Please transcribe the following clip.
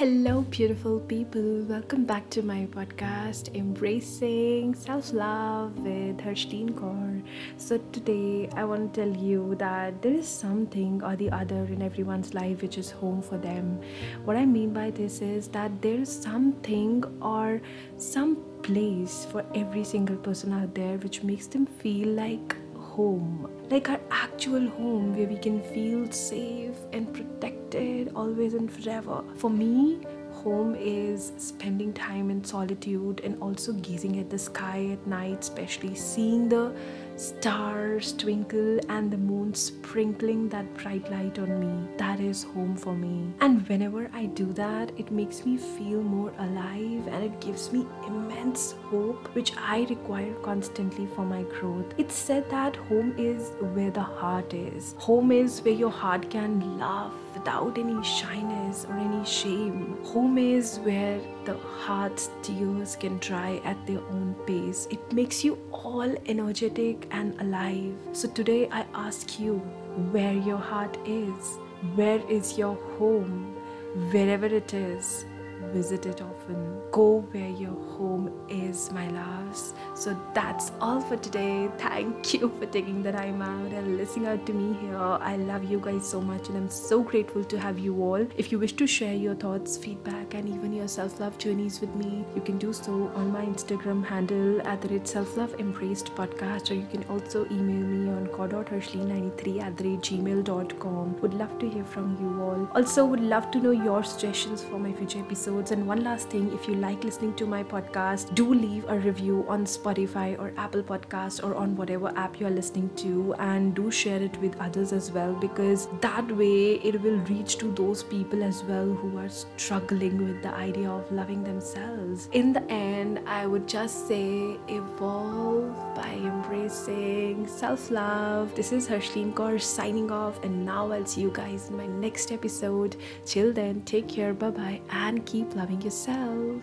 Hello, beautiful people. Welcome back to my podcast, Embracing Self Love with Harshdeen Kaur. So, today I want to tell you that there is something or the other in everyone's life which is home for them. What I mean by this is that there is something or some place for every single person out there which makes them feel like home, like our actual home where we can feel safe and protected always and forever. For me, home is spending time in solitude and also gazing at the sky at night, especially seeing the stars twinkle and the moon sprinkling that bright light on me. That is home for me. And whenever I do that, it makes me feel more alive and it gives me immense hope, which I require constantly for my growth. It's said that home is where the heart is, home is where your heart can laugh without any shyness or any shame. Home is where the heart's tears can dry at their own pace. It makes you all energetic and alive. So today I ask you where your heart is. Where is your home? Wherever it is, visit it often. Go where your home is, my loves. So that's all for today. Thank you for taking the time out and listening out to me here. I love you guys so much and I'm so grateful to have you all. If you wish to share your thoughts, feedback, and even your self love journeys with me, you can do so on my Instagram handle at the rate self love embraced podcast, or you can also email me on cor.hershly93 at the gmail.com. Would love to hear from you all. Also, would love to know your suggestions for my future episodes. And one last thing, if you like listening to my podcast, do leave a review on Spotify or Apple Podcast or on whatever app you're listening to, and do share it with others as well because that way it will reach to those people as well who are struggling with the idea of loving themselves. In the end, I would just say evolve by embracing self love. This is Harshdeen Kaur signing off, and now I'll see you guys in my next episode. Till then, take care, bye bye, and keep loving yourself.